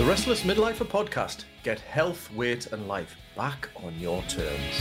The Restless Midlifer podcast. Get health, weight, and life back on your terms.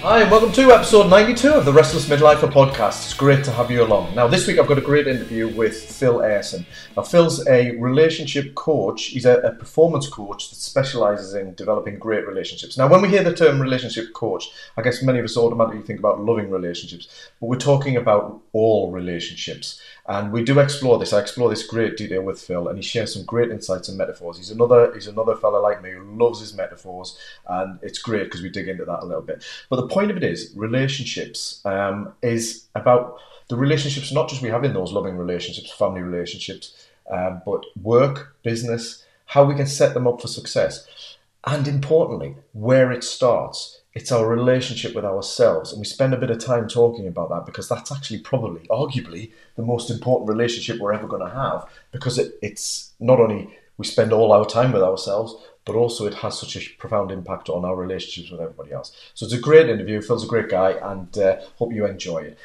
Hi, and welcome to episode 92 of the Restless Midlifer podcast. It's great to have you along. Now, this week I've got a great interview with Phil Airson. Now, Phil's a relationship coach, he's a, a performance coach that specializes in developing great relationships. Now, when we hear the term relationship coach, I guess many of us automatically think about loving relationships, but we're talking about all relationships. And we do explore this. I explore this great detail with Phil, and he shares some great insights and metaphors. He's another he's another fella like me who loves his metaphors, and it's great because we dig into that a little bit. But the point of it is, relationships um, is about the relationships not just we have in those loving relationships, family relationships, um, but work, business, how we can set them up for success, and importantly, where it starts it's our relationship with ourselves. And we spend a bit of time talking about that because that's actually probably, arguably, the most important relationship we're ever going to have because it, it's not only we spend all our time with ourselves, but also it has such a profound impact on our relationships with everybody else. So it's a great interview. Phil's a great guy and uh, hope you enjoy it.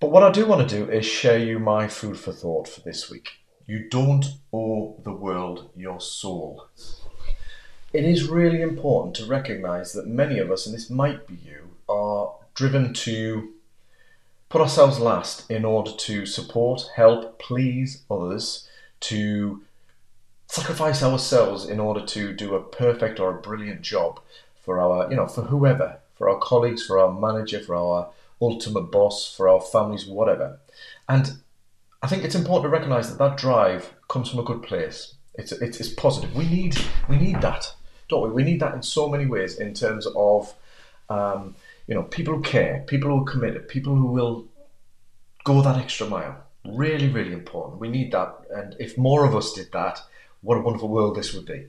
But what I do want to do is share you my food for thought for this week. You don't owe the world your soul it is really important to recognize that many of us, and this might be you, are driven to put ourselves last in order to support, help, please others, to sacrifice ourselves in order to do a perfect or a brilliant job for our, you know, for whoever, for our colleagues, for our manager, for our ultimate boss, for our families, whatever. And I think it's important to recognize that that drive comes from a good place. It's, it's, it's positive. We need, we need that don't we? We need that in so many ways in terms of, um, you know, people who care, people who are committed, people who will go that extra mile. Really, really important. We need that. And if more of us did that, what a wonderful world this would be.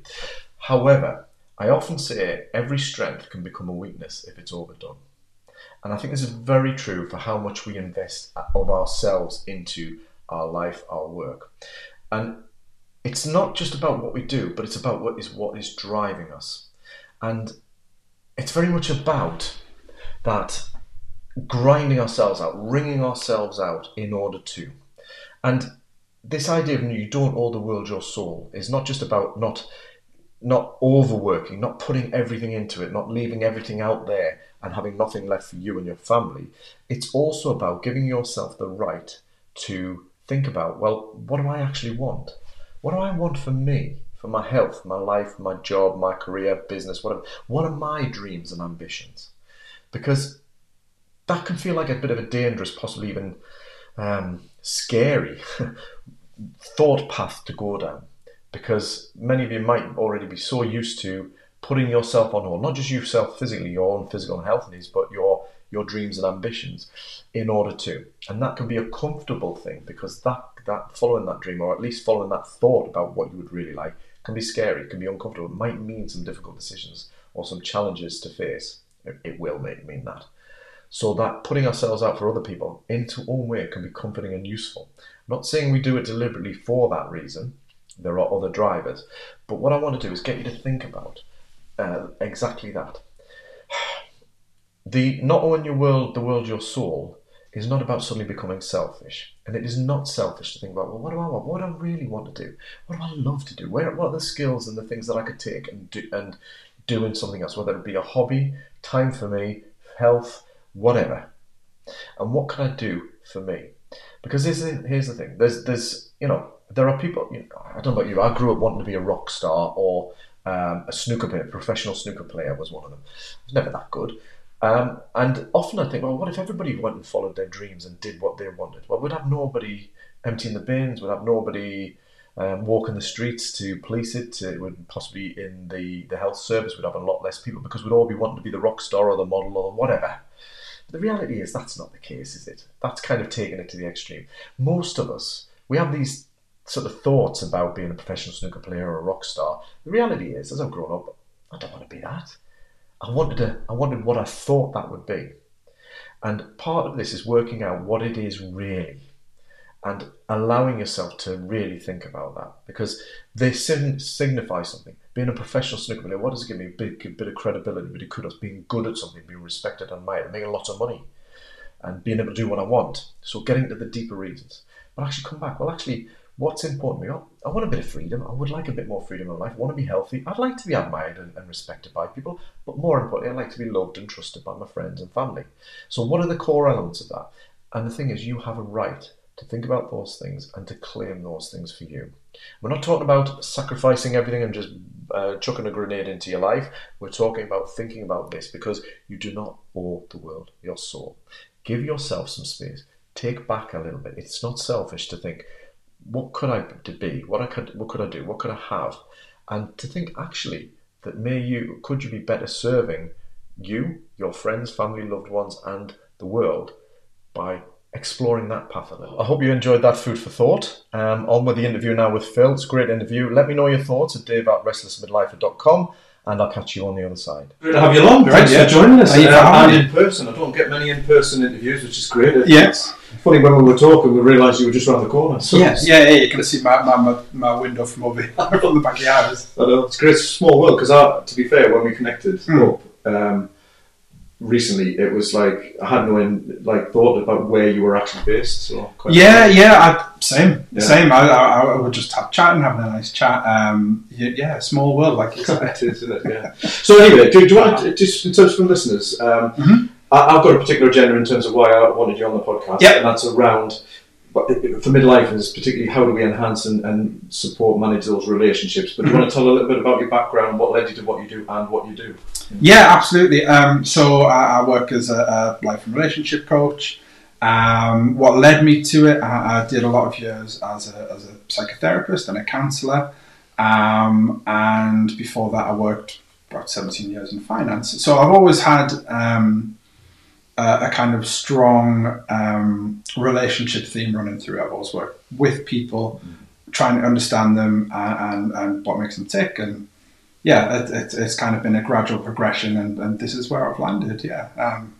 However, I often say every strength can become a weakness if it's overdone. And I think this is very true for how much we invest of ourselves into our life, our work. And it's not just about what we do, but it's about what is what is driving us. And it's very much about that grinding ourselves out, wringing ourselves out in order to. And this idea of you don't owe the world your soul is not just about not not overworking, not putting everything into it, not leaving everything out there and having nothing left for you and your family. It's also about giving yourself the right to think about, well, what do I actually want? What do I want for me, for my health, my life, my job, my career, business, whatever? What are my dreams and ambitions? Because that can feel like a bit of a dangerous, possibly even um, scary thought path to go down. Because many of you might already be so used to putting yourself on hold, not just yourself physically, your own physical and health needs, but your your dreams and ambitions in order to. And that can be a comfortable thing because that that following that dream or at least following that thought about what you would really like can be scary, can be uncomfortable, it might mean some difficult decisions or some challenges to face. It will mean that. So that putting ourselves out for other people into own way can be comforting and useful. I'm not saying we do it deliberately for that reason. There are other drivers. But what I want to do is get you to think about uh, exactly that. The not owing your world, the world your soul, is not about suddenly becoming selfish. And it is not selfish to think about, well, what do I want? What do I really want to do? What do I love to do? Where, what are the skills and the things that I could take and do, and doing something else, whether it be a hobby, time for me, health, whatever. And what can I do for me? Because here's the, here's the thing. There's, there's, you know, there are people, you know, I don't know about you, I grew up wanting to be a rock star or um, a snooker player, professional snooker player was one of them. I was never that good. Um, and often I think, well, what if everybody went and followed their dreams and did what they wanted? Well, we'd have nobody emptying the bins, we'd have nobody um, walking the streets to police it, it would possibly in the, the health service, we'd have a lot less people because we'd all be wanting to be the rock star or the model or whatever. But the reality is that's not the case, is it? That's kind of taking it to the extreme. Most of us, we have these sort of thoughts about being a professional snooker player or a rock star. The reality is, as I've grown up, I don't want to be that. I wanted to, uh, I wanted what I thought that would be. And part of this is working out what it is really and allowing yourself to really think about that because they signify something. Being a professional snooker player, what does it give me? A big, bit of credibility, a bit of kudos, being good at something, being respected and admired, making a lot of money, and being able to do what I want. So getting to the deeper reasons. but actually come back. Well, actually, what's important to me? I want a bit of freedom. I would like a bit more freedom in life. I want to be healthy. I'd like to be admired and, and respected by people, but more importantly, I'd like to be loved and trusted by my friends and family. So, what are the core elements of that? And the thing is, you have a right to think about those things and to claim those things for you. We're not talking about sacrificing everything and just uh, chucking a grenade into your life. We're talking about thinking about this because you do not owe the world your soul. Give yourself some space. Take back a little bit. It's not selfish to think, what could I be? What I could, what could I do? What could I have? And to think actually that may you could you be better serving you, your friends, family, loved ones, and the world by exploring that path a little. I hope you enjoyed that food for thought. Um, on with the interview now with Phil. It's a great interview. Let me know your thoughts at dave at restlessmidlifer.com and I'll catch you on the other side. Great to have you along. Thanks yeah. for joining us. Uh, and in person. I don't get many in person interviews, which is great. Yes. Funny when we were talking, we realised you were just around the corner. So yes, yeah, yeah, you can see my, my, my window from over here, from the backyard. I know, it's great, it's a small world, because to be fair, when we connected mm. up, um, recently it was like I had no in, like thought about where you were actually based. So yeah, yeah, I, same, yeah. same. I, I, I, would just have chatting, having a nice chat. Um, yeah, small world, like you said. it is, isn't it? Yeah. so anyway, do, do, you want to just in terms of listeners? Um, mm-hmm. I, have got a particular agenda in terms of why I wanted you on the podcast, yep. and that's around for midlifers, particularly how do we enhance and, and support manage those relationships. But do you mm-hmm. want to tell a little bit about your background, what led you to what you do, and what you do? Yeah, absolutely. Um, so I, I, work as a, a, life and relationship coach. Um, what led me to it, I, I, did a lot of years as a, as a psychotherapist and a counsellor. Um, and before that, I worked about 17 years in finance. So I've always had um, a, a, kind of strong um, relationship theme running through. I've with people, mm. trying to understand them and, and, and what makes them tick and yeah, it, it, it's kind of been a gradual progression, and, and this is where I've landed. Yeah, um,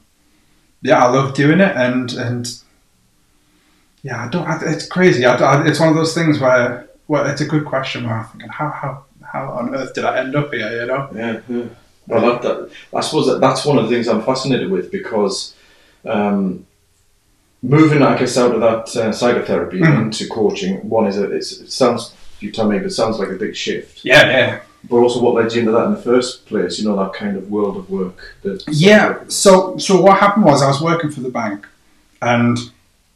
yeah, I love doing it, and and yeah, I don't. It's crazy. I, I, it's one of those things where well, it's a good question. Where I'm thinking, how how how on earth did I end up here? You know? Yeah. yeah. Well, that, that, I suppose that that's one of the things I'm fascinated with because. Um, moving, I guess, out of that uh, psychotherapy mm-hmm. into coaching, one is a, it sounds you tell me, but it sounds like a big shift. Yeah, yeah but also what led you into that in the first place? You know that kind of world of work. That yeah. So so what happened was I was working for the bank, and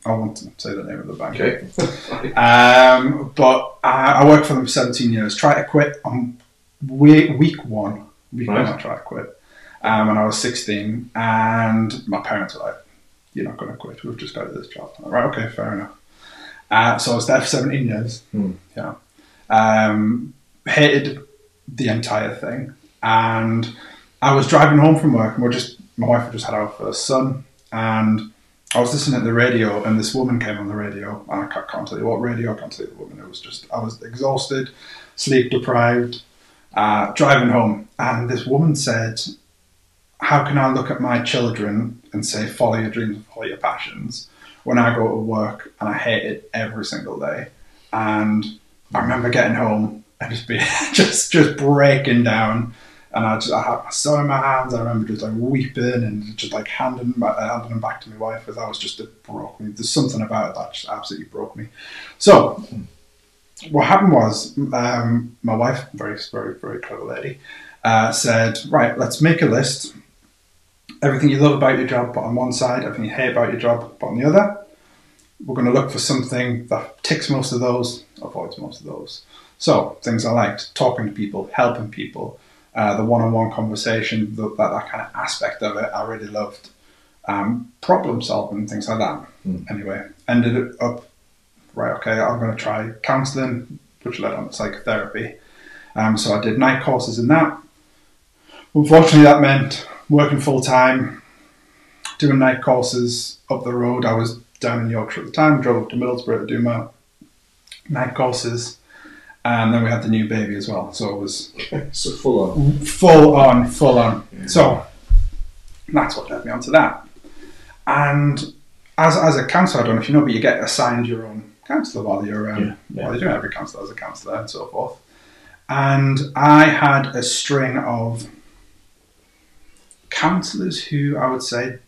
I won't say the name of the bank. Okay. um, but I, I, worked for them for 17 years. Tried to quit on week, week one. Right. one, I tried to quit. Um, and I was 16, and my parents were like, "You're not going to quit. We've just got to this job." Like, right? Okay, fair enough. Uh, so I was there for 17 years. Hmm. Yeah. Um, hated the entire thing. And I was driving home from work, and we're just my wife had just had our first son, and I was listening to the radio, and this woman came on the radio. And I can't, can't tell you what radio, I can't tell you the woman. It was just I was exhausted, sleep deprived, uh, driving home, and this woman said, "How can I look at my children and say follow your dreams follow your passions?" When I go to work and I hate it every single day, and I remember getting home and just be just just breaking down. And I just I had my son in my hands. I remember just like weeping and just like handing handing him back to my wife because I was just it broke me. There's something about it that just absolutely broke me. So what happened was um, my wife, very very very clever lady, uh, said, right, let's make a list. Everything you love about your job, put on one side. Everything you hate about your job, put on the other. We're going to look for something that ticks most of those, avoids most of those. So things I liked, talking to people, helping people, uh, the one-on-one conversation, the, that, that kind of aspect of it, I really loved. Um, problem solving, things like that. Mm. Anyway, ended up, right, okay, I'm going to try counselling, which led on to psychotherapy. Um, so I did night courses in that. Unfortunately, that meant working full time, doing night courses up the road. I was down in Yorkshire at the time, drove up to Middlesbrough to do my night courses and then we had the new baby as well. So it was so full on, full on, full on. Yeah. So that's what led me onto that. And as as a counsellor, I don't know if you know, but you get assigned your own counsellor while you're um, yeah, yeah. while you're doing every counsellor as a counsellor and so forth. And I had a string of counsellors who I would say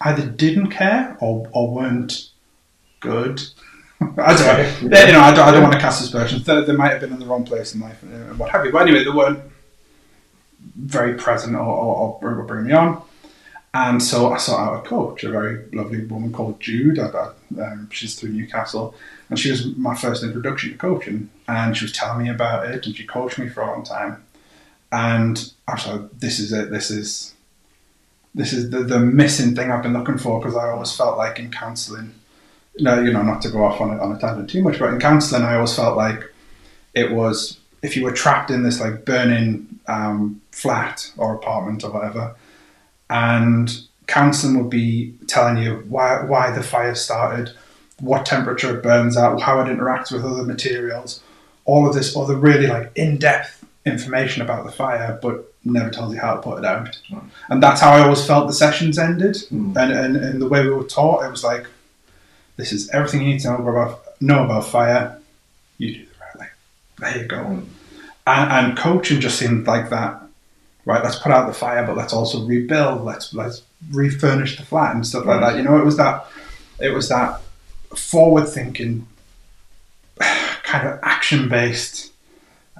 either didn't care or, or weren't good I don't, know, you know, I don't, I don't want to cast aspersions. They, they might have been in the wrong place in life and what have you. But anyway, they weren't very present or, or, or bringing me on. And so I sought out a coach, a very lovely woman called Jude. I, um, she's through Newcastle, and she was my first introduction to coaching. And she was telling me about it, and she coached me for a long time. And like, "This is it. This is this is the, the missing thing I've been looking for." Because I always felt like in counselling, no, you know, not to go off on a, on a tangent too much, but in counselling, I always felt like it was if you were trapped in this like burning um, flat or apartment or whatever and counselling would be telling you why why the fire started, what temperature it burns at, how it interacts with other materials, all of this other really like in depth information about the fire, but never tells you how to put it out. Mm. And that's how I always felt the sessions ended. Mm. And, and and the way we were taught, it was like, this is everything you need to know about know about fire. You do the right thing. There you go. Mm. And, and coaching just seemed like that right, let's put out the fire, but let's also rebuild. Let's let's refurnish the flat and stuff like that. You know, it was that it was that forward thinking, kind of action based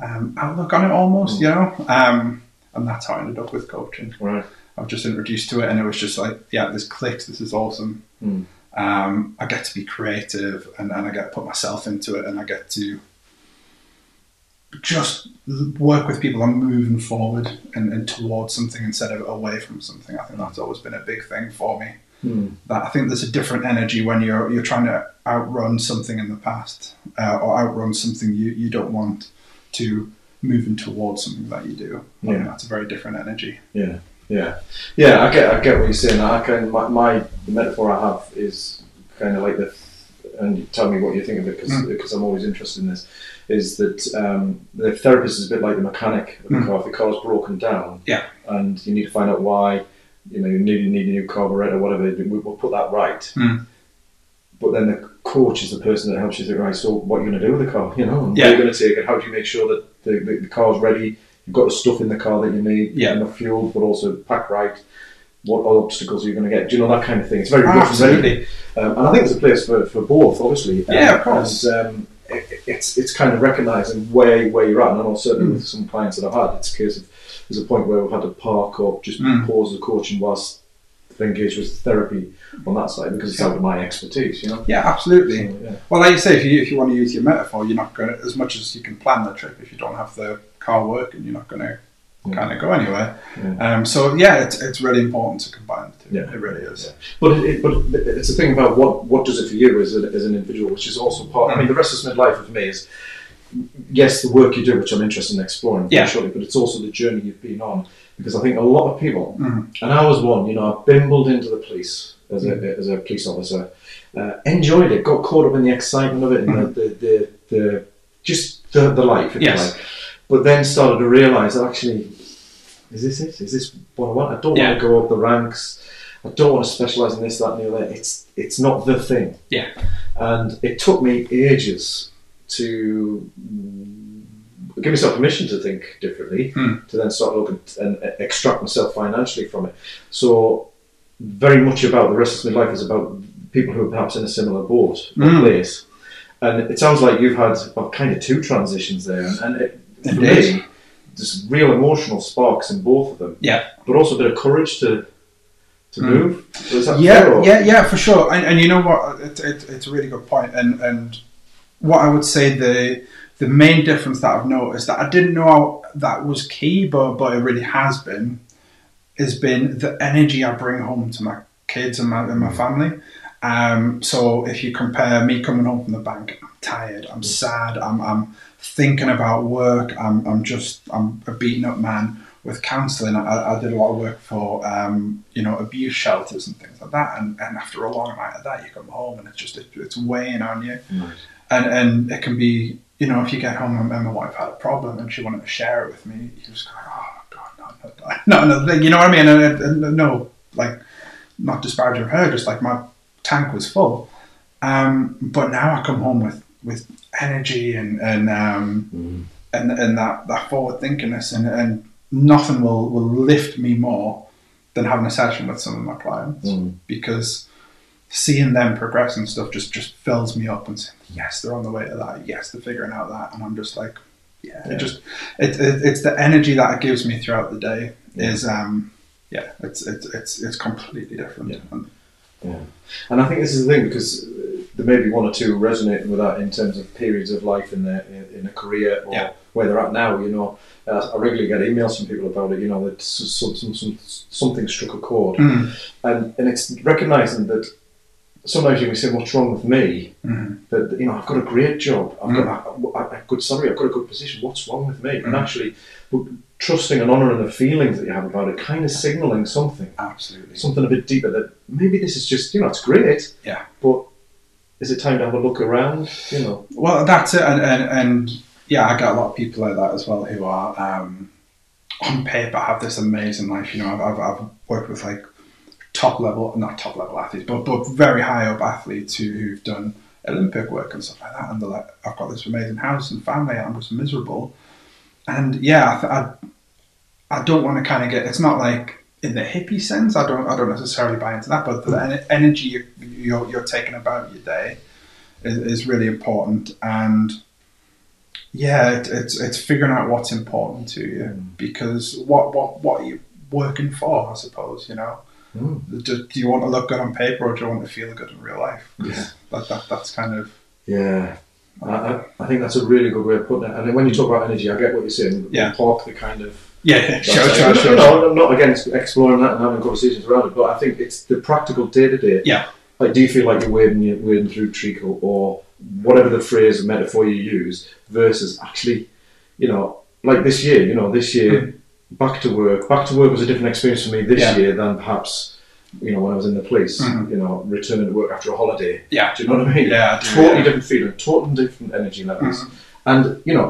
um, outlook on it almost. Mm. You know, um, and that's how I ended up with coaching. Right. I was just introduced to it, and it was just like, yeah, this clicks. This is awesome. Mm. Um, I get to be creative, and, and I get to put myself into it, and I get to just work with people on moving forward and, and, towards something instead of away from something. I think that's always been a big thing for me. Hmm. That I think there's a different energy when you're you're trying to outrun something in the past uh, or outrun something you, you don't want to moving towards something that you do. I yeah, that's a very different energy. Yeah, yeah, yeah. I get I get what you're saying. I can my, my the metaphor I have is kind of like the and tell me what you think of it because mm. because I'm always interested in this is that um, the therapist is a bit like the mechanic of the mm. car. If the car's broken down, yeah, and you need to find out why, you know, you need, you need a new carburetor, whatever. We'll put that right. Mm. But then the coach is the person that helps you think, right, so what are you going to do with the car? You know, yeah. what are you going to take it? How do you make sure that the, the, the car's ready? You've got the stuff in the car that you need, yeah. enough fuel, but also packed right what obstacles are you going to get? Do you know that kind of thing? It's very absolutely, um, and I think there's a place for, for both, obviously. Yeah, um, of course. And, um, it, it's it's kind of recognising where where you're at, and I know certainly mm. with some clients that I've had, it's a case of there's a point where we've had to park or just mm. pause the coaching whilst engage with therapy on that side because it's out of my expertise, you know. Yeah, absolutely. So, yeah. Well, like you say, if you if you want to use your metaphor, you're not going to as much as you can plan the trip. If you don't have the car working, you're not going to yeah. kind of go anywhere. Yeah. Um, so yeah, it's, it's really important to combine the two. Yeah. It really is. Yeah. But it, but it's the thing about what what does it for you as, a, as an individual, which is also part. I mean, the rest restless midlife for me is yes, the work you do, which I'm interested in exploring, yeah. surely, but it's also the journey you've been on. Because I think a lot of people, mm-hmm. and I was one, you know, I bimbled into the police as a, mm-hmm. as a police officer, uh, enjoyed it, got caught up in the excitement of it, and mm-hmm. the, the, the, the, just the, the life, yes. Like. But then started to realise that actually is this it? Is this what I want? I don't yeah. want to go up the ranks. I don't want to specialise in this, that, and the other. It's it's not the thing. Yeah. And it took me ages to give myself permission to think differently, hmm. to then start looking and extract myself financially from it. So very much about the rest of my life is about people who are perhaps in a similar boat or mm. place. And it sounds like you've had well, kind of two transitions there, and it, for me, there's real emotional sparks in both of them. Yeah. But also a bit of courage to to mm. move. So yeah, yeah, yeah, for sure. And, and you know what? It, it, it's a really good point. And and what I would say the the main difference that I've noticed that I didn't know that was key, but but it really has been, has been the energy I bring home to my kids and my and my family. Um, so if you compare me coming home from the bank, I'm tired, I'm sad, I'm, I'm thinking about work, I'm, I'm just, I'm a beaten up man. With counselling, I, I, did a lot of work for, um, you know, abuse shelters and things like that. And, and after a long night of that, you come home and it's just, it, it's weighing on you. Nice. And, and it can be, you know, if you get home and my wife had a problem and she wanted to share it with me, you just go, oh, God, no, no, no, no, you know what I mean? And, and, and no, like, not disparaging her, just like my tank was full. Um, but now I come home with, with energy and and um, mm. and, and that, that forward thinkingness and, and nothing will, will lift me more than having a session with some of my clients mm. because seeing them progress and stuff just just fills me up and saying, yes, they're on the way to that. Yes, they're figuring out that, and I'm just like, yeah, Yeah. it just it, it it's the energy that it gives me throughout the day is um yeah, it's it's it's it's completely different. Yeah. And, Yeah. And I think this is the thing because there may be one or two resonating with that in terms of periods of life in their in, in a career or Yeah. where they're at now. You know, uh, I regularly get emails from people about it. You know, that some, some, some, something struck a chord, Mm. and and it's recognizing that sometimes you can say, "What's wrong with me?" Mhm. That you know, I've got a great job, I've Mm. got a, a, good salary, I've got a good position. What's wrong with me? And Mm. actually, trusting and honouring the feelings that you have about it, kind of signalling something Absolutely. something a bit deeper that maybe this is just you know it's great Yeah. but is it time to have a look around you know Well, that's it, and, and, and yeah, I get a lot of people like that as well who are um, on paper have this amazing life. You know, I've, I've, I've worked with like top level, not top level athletes, but but very high up athletes who, who've done Olympic work and stuff like that, and they're like, I've got this amazing house and family, I'm just miserable, and yeah, I, I, I don't want to kind of get. It's not like in the hippie sense. I don't I don't necessarily buy into that, but the en- energy you, you're you're taking about your day is, is really important and yeah it, it's it's figuring out what's important to you Mm. because what what what are you working for i suppose you know Mm. do, do you want to look good on paper or do you want to feel good in real life Yeah. that, that that's kind of yeah I, I, I think that's a really good way of putting it and then when you talk about energy I get what you're saying Yeah. park the kind of yeah, yeah sure sure you sure, know, I'm not against exploring that and having conversations around it but I think it's the practical day to day Yeah. like do you feel like you're wading, you're wading through treacle or whatever the phrase or metaphor you use versus actually you know like this year you know this year back to work. Back to work was a different experience for me this Yeah. year than perhaps you know when I was in the police. Mhm. You know, returning to work after a holiday. yeah Do you know what I mean? yeah I do, Totally yeah. different feeling, totally different energy levels, Mhm. and you know.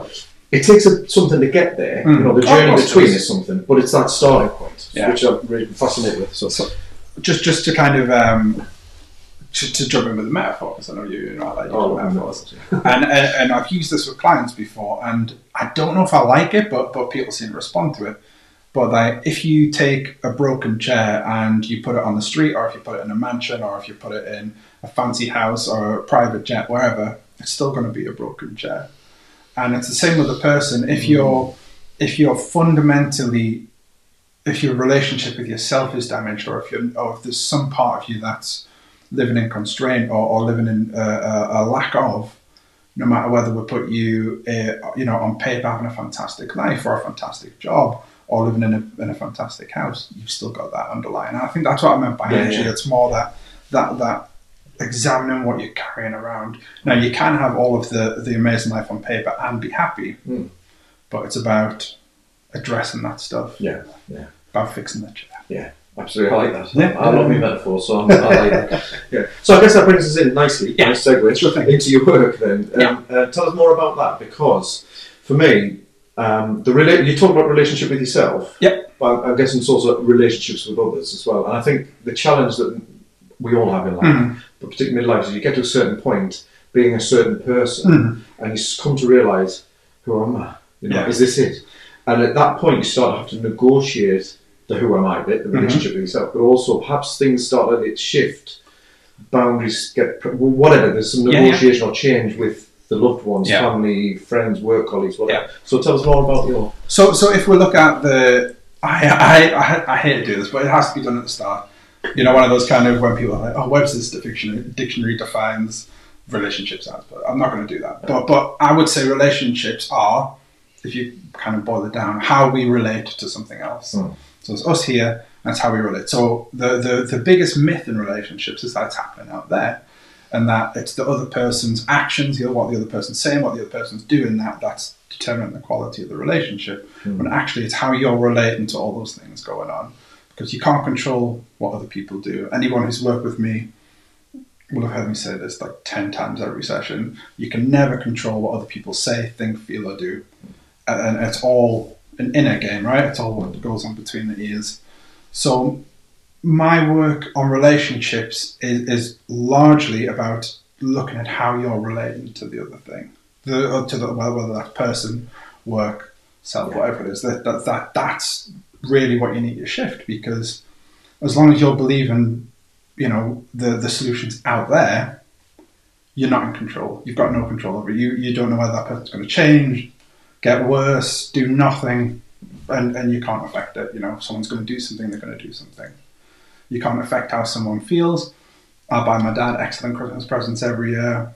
It takes a, something to get there. Mm. You know, the journey course it between is something, but it's that starting point, Yeah. which I'm really fascinated with. So, So- just just to kind of um to, to jump in with the metaphor because I know you, you know I like using oh, metaphors and, and and I've used this with clients before, and I don't know if I like it, but but people seem to respond to it. But like, if you take a broken chair and you put it on the street, or if you put it in a mansion, or if you put it in a fancy house or a private jet, wherever, it's still going to be a broken chair. And it's the same with a person. If you're if you're fundamentally if your relationship with yourself is damaged, or if you're, or if there's some part of you that's living in constraint or, or living in a, lack of, no matter whether we put you, uh, you know, on paper having a fantastic life or a fantastic job or living in a, in a fantastic house, you've still got that underlying. And I think that's what I meant by Yeah, energy. yeah. It's more that that that examining what you're carrying around. Now you can have all of the the amazing life on paper and be happy, Mm. but it's about addressing that stuff. Yeah, yeah. About fixing the chair. Absolutely, I like that. Yeah. I love me metaphors, so I'm, I like that. Yeah. So I guess that brings us in nicely. Yeah. Nice segue Sure into your work then. Yeah. Um, uh, tell us more about that because for me, um, the rela- you talk about relationship with yourself. Yep. But I'm guessing it's also relationships with others as well. And I think the challenge that we all have in life, Mhm. but particularly in life, is you get to a certain point, being a certain person, Mhm. and you come to realise, who am I? You know, Yeah. is this it? And at that point, you start to have to negotiate the who am I bit, the Mhm. relationship with yourself, but also perhaps things start to shift, boundaries get whatever. There's some Yeah, yeah. negotiation or change with the loved ones, Yeah. family, friends, work colleagues, whatever. So tell us more about your. So, so if we look at the, I, I, I, I hate to do this, but it has to be done at the start. You know, one of those kind of when people are like, "Oh, Webster's dictionary, dictionary defines relationships as," but I'm not going to do that. But, but I would say relationships are, if you kind of boil it down, how we relate to something else. Hmm. So it's us here. That's how we relate. So the, the the biggest myth in relationships is that it's happening out there, and that it's the other person's actions, you know, what the other person's saying, what the other person's doing. That that's determining the quality of the relationship. When actually, it's how you're relating to all those things going on, because you can't control what other people do. Anyone who's worked with me will have heard me say this like ten times every session. You can never control what other people say, think, feel, or do, and and it's all an inner game, right? It's all what goes on between the ears. So my work on relationships is, is largely about looking at how you're relating to the other thing, the to the whether that's person, work, self, whatever it is. That, that that that's really what you need to shift because as long as you're believing you know the the solutions out there, you're not in control. You've got no control over it. You you don't know whether that person's going to change, get worse, do nothing, and and you can't affect it. You know, if someone's going to do something, they're going to do something. You can't affect how someone feels. I buy my dad excellent Christmas presents every year.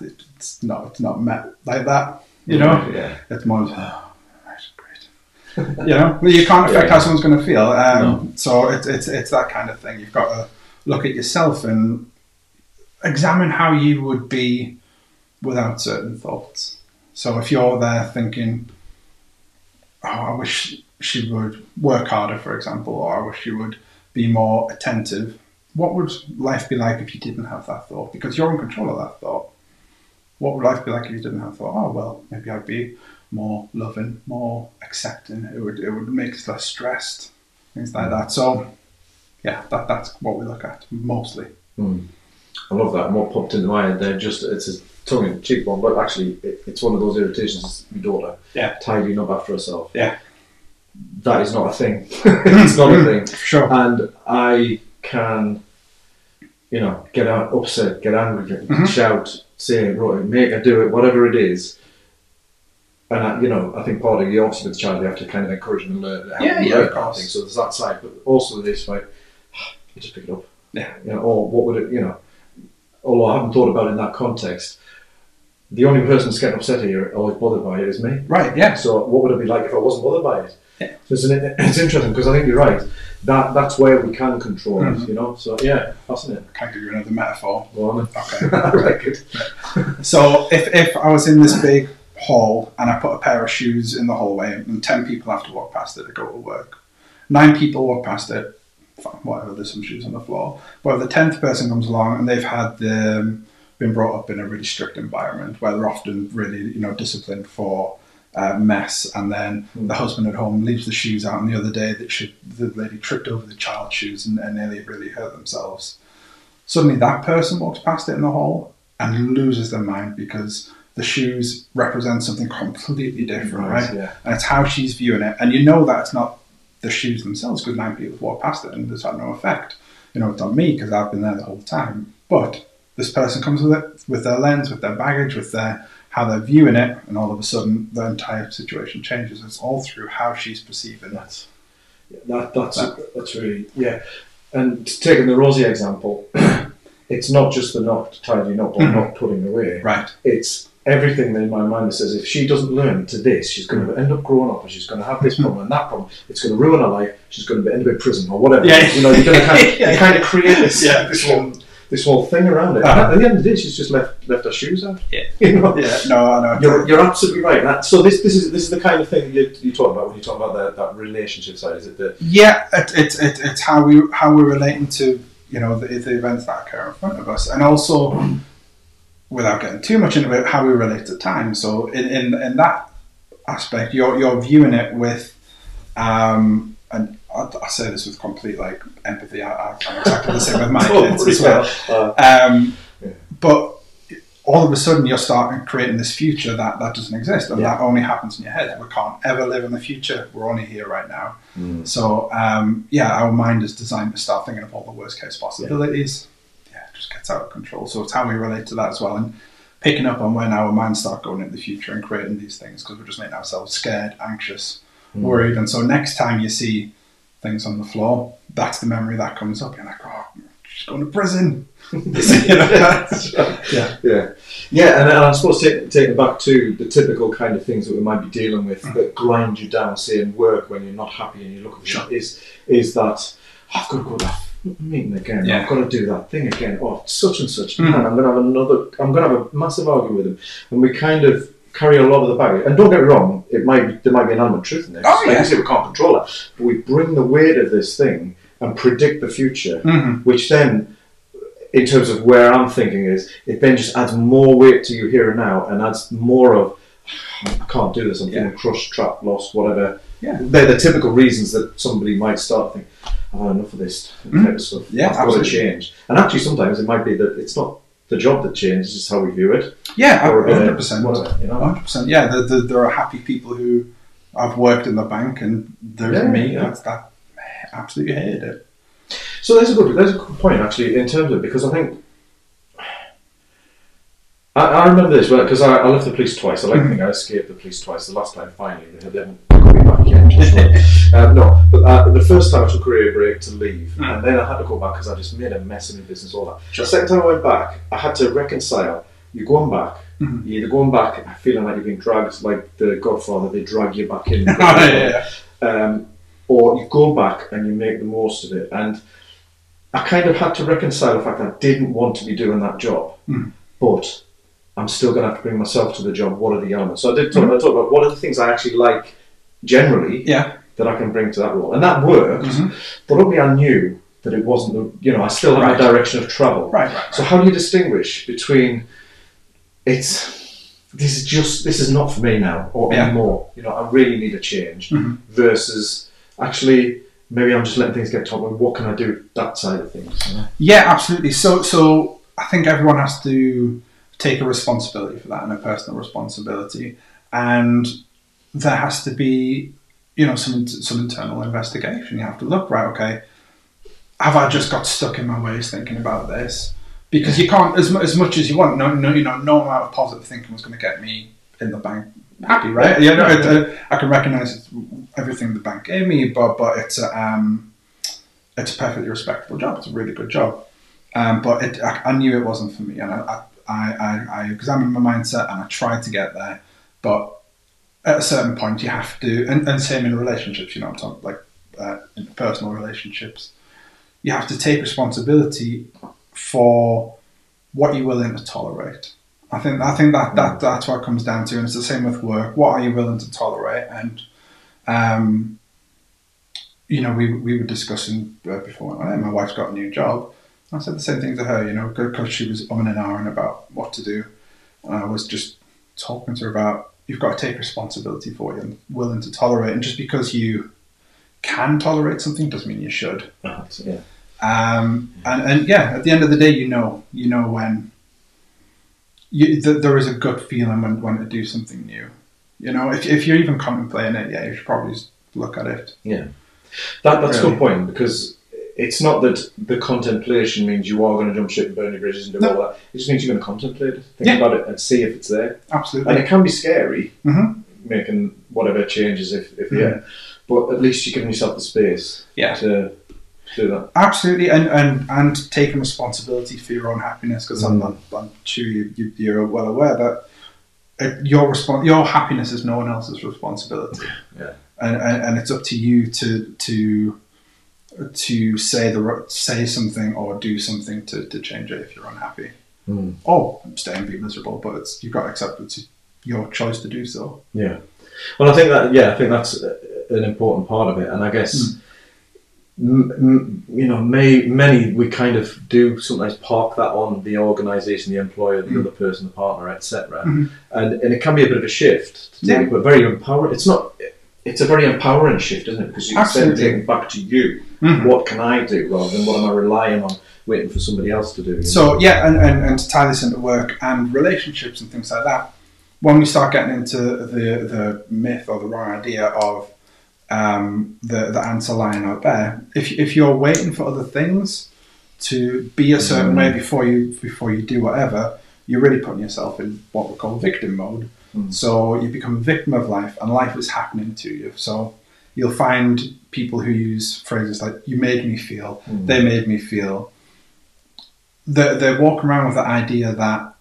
It's not it's not met like that. You know, Yeah. it's more. of, Oh, right, great. You know, Well, you can't affect Yeah. how someone's going to feel. Um, No. So it's, it's it's that kind of thing. You've got to look at yourself and examine how you would be without certain thoughts. So if you're there thinking, "Oh, I wish she would work harder," for example, or "I wish she would be more attentive," what would life be like if you didn't have that thought? Because you're in control of that thought. What would life be like if you didn't have thought? Oh well, maybe I'd be more loving, more accepting. It would it would make us less stressed, things like that. So, yeah, that that's what we look at mostly. Mm. I love that. And what popped into my head there, just it's a tongue in cheek one, but actually it, it's one of those irritations. My daughter Yeah. tidying up after herself. Yeah. That is not a thing. it's not a thing. Sure. And I can, you know, get out, upset, get angry, get, Mhm. shout, say, right, make her do it, whatever it is. And I, you know, I think part of you obviously with the child, you have to kind of encourage them and learn, help Yeah, them yeah, learn of thing. So there's that side, but also this, like, you just pick it up. Yeah. You know, or what would it, you know, although I haven't thought about it in that context, the only person that's getting upset here or is bothered by it is me. Right. Yeah. So what would it be like if I wasn't bothered by it? Yeah. So it's, an, it's interesting because I think you're right. That that's where we can control Mhm. it, you know. So yeah, fascinating. I can't give you another metaphor? Go on. Okay. then. I like it. So if, if I was in this big hall and I put a pair of shoes in the hallway and 10 people have to walk past it to go to work, nine people walk past it, whatever, there's some shoes on the floor. But if the 10th person comes along and they've had um, been brought up in a really strict environment where they're often really you know disciplined for uh, mess and then the husband at home leaves the shoes out and the other day that she, the lady tripped over the child's shoes and, and nearly really hurt themselves. Suddenly that person walks past it in the hall and loses their mind because the shoes represent something completely different, right? Yeah. And it's how she's viewing it. And you know that it's not the shoes themselves because nine people have walked past it and it's had no effect. You know, it's on me because I've been there the whole time. But this person comes with it, with their lens, with their baggage, with their how they're viewing it, and all of a sudden the entire situation changes. It's all through how she's perceiving it. That's yeah, that, that's that's really yeah. And taking the Rosie example, it's not just the not tidying up or Mhm. not putting away. Right. It's everything in my mind that says if she doesn't learn to this, she's going to end up growing up and she's going to have this problem and that problem. It's going to ruin her life. She's going to end up in prison or whatever. Yeah. You know, you're going to kind of, Yeah. you kind of create this Yeah, this sure. whole this whole thing around it. Uh-huh. At the end of the day, she's just left left her shoes out. Yeah. You know. Yeah, no, I know. You're, you're absolutely right. That, so this this is this is the kind of thing you you talk about when you talk about that, that relationship side. Is it the Yeah, it, it, it, it's how we how we're relating to you know the, the events that occur in front of us, and also without getting too much into it, how we relate to time. So in in, in that aspect, you're you're viewing it with, um, and I, I say this with complete like empathy. I, I'm exactly the same with my kids as well. Uh, Um, Yeah. But all of a sudden, you're starting creating this future that, that doesn't exist, and Yeah. that only happens in your head. We can't ever live in the future. We're only here right now. Mm. So um, yeah, our mind is designed to start thinking of all the worst case possibilities. Yeah. It just gets out of control. So it's how we relate to that as well, and picking up on when our minds start going into the future and creating these things because we're just making ourselves scared, anxious, Mm. worried, and so next time you see things on the floor, that's the memory that comes up. You're like, oh, she's going to prison. You know, that's- yeah. Yeah, yeah, and, and I suppose take, take it back to the typical kind of things that we might be dealing with that grind you down, say in work when you're not happy and you're looking for Sure. is is that "Oh, I've got to go to that meeting again. Yeah. I've got to do that thing again. Oh, such and such. Man, I'm going to have another. I'm going to have a massive argument with him, and we kind of carry a lot of the baggage. And don't get me wrong, it might there might be an element of truth in this. Oh, yeah. you we can't control that, but we bring the weight of this thing and predict the future Mhm. which then, in terms of where I'm thinking is, it then just adds more weight to you here and now, and adds more of, I can't do this. I'm feeling crushed, trapped, lost, whatever. Yeah. they're the typical reasons that somebody might start thinking, I've had enough of this type of stuff. Yeah, I've got to change. And actually, sometimes it might be that it's not the job that changes; it's how we view it. Yeah, Or, uh, hundred percent. whatever, you know? Hundred percent. Yeah, the, the, there are happy people who I've worked in the bank, and there's Yeah, me. yeah. That's that. Absolutely hated it. So there's a good there's a good point actually in terms of because I think I, I remember this because I, I left the police twice. I like to think I escaped the police twice. The last time finally they haven't um, no, but uh, the first time I took a career break to leave, Mm. and then I had to go back because I just made a mess of my business. All that. Sure. The second time I went back, I had to reconcile. You're going back. Mhm. You're either going back feeling like you're being dragged, like the Godfather. They drag you back in. yeah, yeah. um, or you go back and you make the most of it. And I kind of had to reconcile the fact that I didn't want to be doing that job, Mm. but I'm still going to have to bring myself to the job. What are the elements? So I did talk, Mm. I talked about what are the things I actually like generally Yeah. that I can bring to that role, and that worked. Mhm. But only I knew that it wasn't the you know I still had Right. my direction of travel. Right, right. So how do you distinguish between it's this is just this is not for me now or Yeah. anymore? You know, I really need a change Mhm. versus actually maybe I'm just letting things get top and what can I do that side of things? you know? Yeah, absolutely. So, so I think everyone has to take a responsibility for that and a personal responsibility, and there has to be, you know, some some internal investigation. You have to look right. Okay, have I just got stuck in my ways thinking about this? Because you can't, as, as much as you want, no, no, you know, no amount of positive thinking was going to get me in the bank happy, right? Yeah, no, it, uh, I can recognise everything the bank gave me, but but it's a um, it's a perfectly respectable job. It's a really good job. Um, but it, I, I knew it wasn't for me, and I, I, I, I examined my mindset and I tried to get there. But at a certain point, you have to, and, and same in relationships. You know, I'm talking like uh, in personal relationships. You have to take responsibility for what you're willing to tolerate. I think I think that, that that's what comes down to, and it's the same with work. What are you willing to tolerate? And um, you know, we, we were discussing uh, before my wife's got a new job. I said the same thing to her, you know, because she was umming and ahhing about what to do. And I was just talking to her about you've got to take responsibility for it and willing to tolerate. And just because you can tolerate something doesn't mean you should. yeah. Um, and, and yeah, at the end of the day, you know, you know when you, th- there is a gut feeling when, when to do something new. You know, if, if you're even contemplating it, yeah, you should probably look at it. Yeah. That, that's a Really. good point because it's not that the contemplation means you are going to jump ship and burn your bridges and do No. all that. It just means you're going to contemplate it, think Yeah. about it, and see if it's there. Absolutely. And it can be scary Mhm. making whatever changes if, if Mhm. yeah. But at least you're giving yourself the space Yeah. to do that. Absolutely, and, and, and taking responsibility for your own happiness, because I'm, Mm. I'm sure you, you, you're well aware that uh, your respon your happiness is no one else's responsibility. Yeah. And, and, and it's up to you to to to say the say something or do something to, to change it if you're unhappy. Mm. Or stay and be miserable, but it's you've got to accept it's your choice to do so. Yeah. Well, I think that yeah, I think that's an important part of it, and I guess. M- m- you know, may, many we kind of do sometimes park that on the organisation, the employer, the Mm. other person, the partner, etc. Mhm. And and it can be a bit of a shift, to take Yeah. but very empowering. It's not. It's a very empowering shift, isn't it? Because you Absolutely. sending back to you. Mhm. What can I do rather than what am I relying on waiting for somebody else to do? you know? So yeah, and, and, and to tie this into work and relationships and things like that, when we start getting into the the myth or the wrong idea of um, the the answer lying out there, if if you're waiting for other things to be a certain way before you before you do whatever, you're really putting yourself in what we call victim mode. Mm. So you become a victim of life, and life is happening to you. So you'll find people who use phrases like "you made me feel," Mm. "they made me feel." They they walk around with the idea that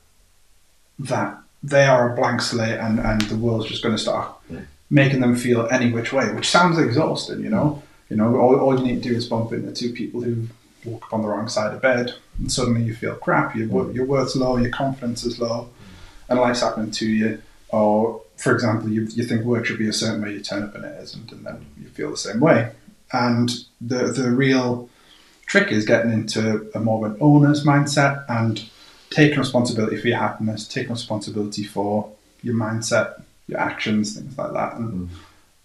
that they are a blank slate and, and the world's just going to start Yeah. making them feel any which way, which sounds exhausting. You know, hmm. you know, all, all you need to do is bump into two people who walk up on the wrong side of bed, and suddenly you feel crap. Your wor- hmm. your worth's low, your confidence is low, hmm. and life's happening to you. Or, for example, you, you think work should be a certain way, you turn up and it isn't, and then you feel the same way. And the the real trick is getting into a more of an owner's mindset and taking responsibility for your happiness, taking responsibility for your mindset, your actions, things like that. And Mm.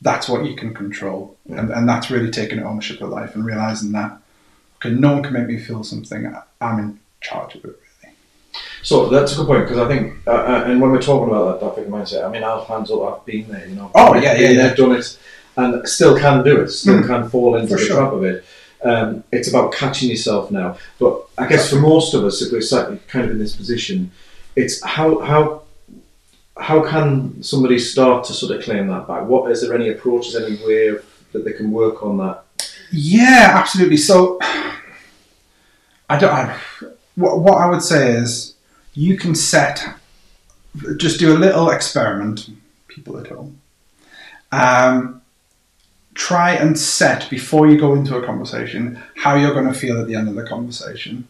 that's what you can control. Yeah. And, and that's really taking ownership of life and realizing that, okay, no one can make me feel something. I'm in charge of it. So that's a good point because I think, uh, uh, and when we're talking about that, that big mindset, I mean, I've hands up, I've been there, you know. Oh, I've yeah, yeah, yeah. done it, and still can do it, still Mm. can fall into For the sure. trap of it. Um, it's about catching yourself now. But I guess for most of us, if we're slightly kind of in this position, it's how how how can somebody start to sort of claim that back? What is there any approaches, any way of, that they can work on that? Yeah, absolutely. So, I don't. I, what, what I would say is, you can set, just do a little experiment, people at home. Um, try and set before you go into a conversation how you're going to feel at the end of the conversation.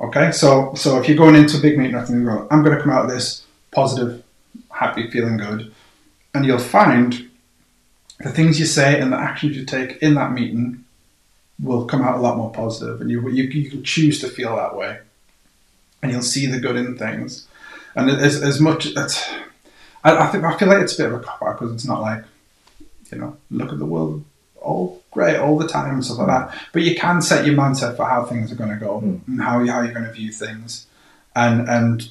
Okay, so so if you're going into a big meeting, you go, I'm going to come out of this positive, happy, feeling good, and you'll find the things you say and the actions you take in that meeting will come out a lot more positive, and you you, you can choose to feel that way, and you'll see the good in things, and as as much as I, I think I feel like it's a bit of a cop out because it's not like you know look at the world all great all the time and stuff like that, but you can set your mindset for how things are going to go Mm. and how you, how you're going to view things, and and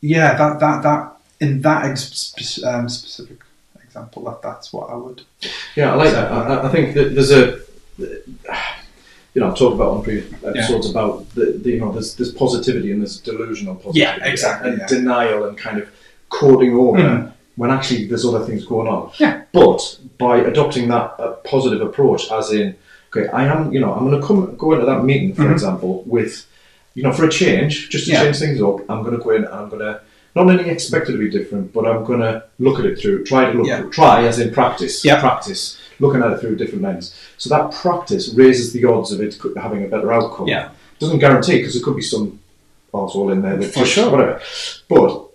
yeah, that that that in that ex- um, specific example, that that's what I would. Yeah, I like that. I, I think that there's a, you know, I've talked about on previous episodes about the, the, you know, there's there's positivity and there's delusional positivity. Yeah, exactly, And yeah. denial and kind of coding over Mm. when actually there's other things going on. Yeah. But by adopting that uh, positive approach, as in, okay, I am, you know, I'm going to come go into that meeting, for Mhm. example, with, you know, for a change, just to Yeah. change things up. I'm going to go in and I'm going to. Not only expect it to be different, but I'm going to look at it through, try to look, Yeah. try as in practice, Yeah. practice, looking at it through a different lens. So that practice raises the odds of it having a better outcome. Yeah. Doesn't guarantee because there could be some arsehole in there that For sure. whatever. But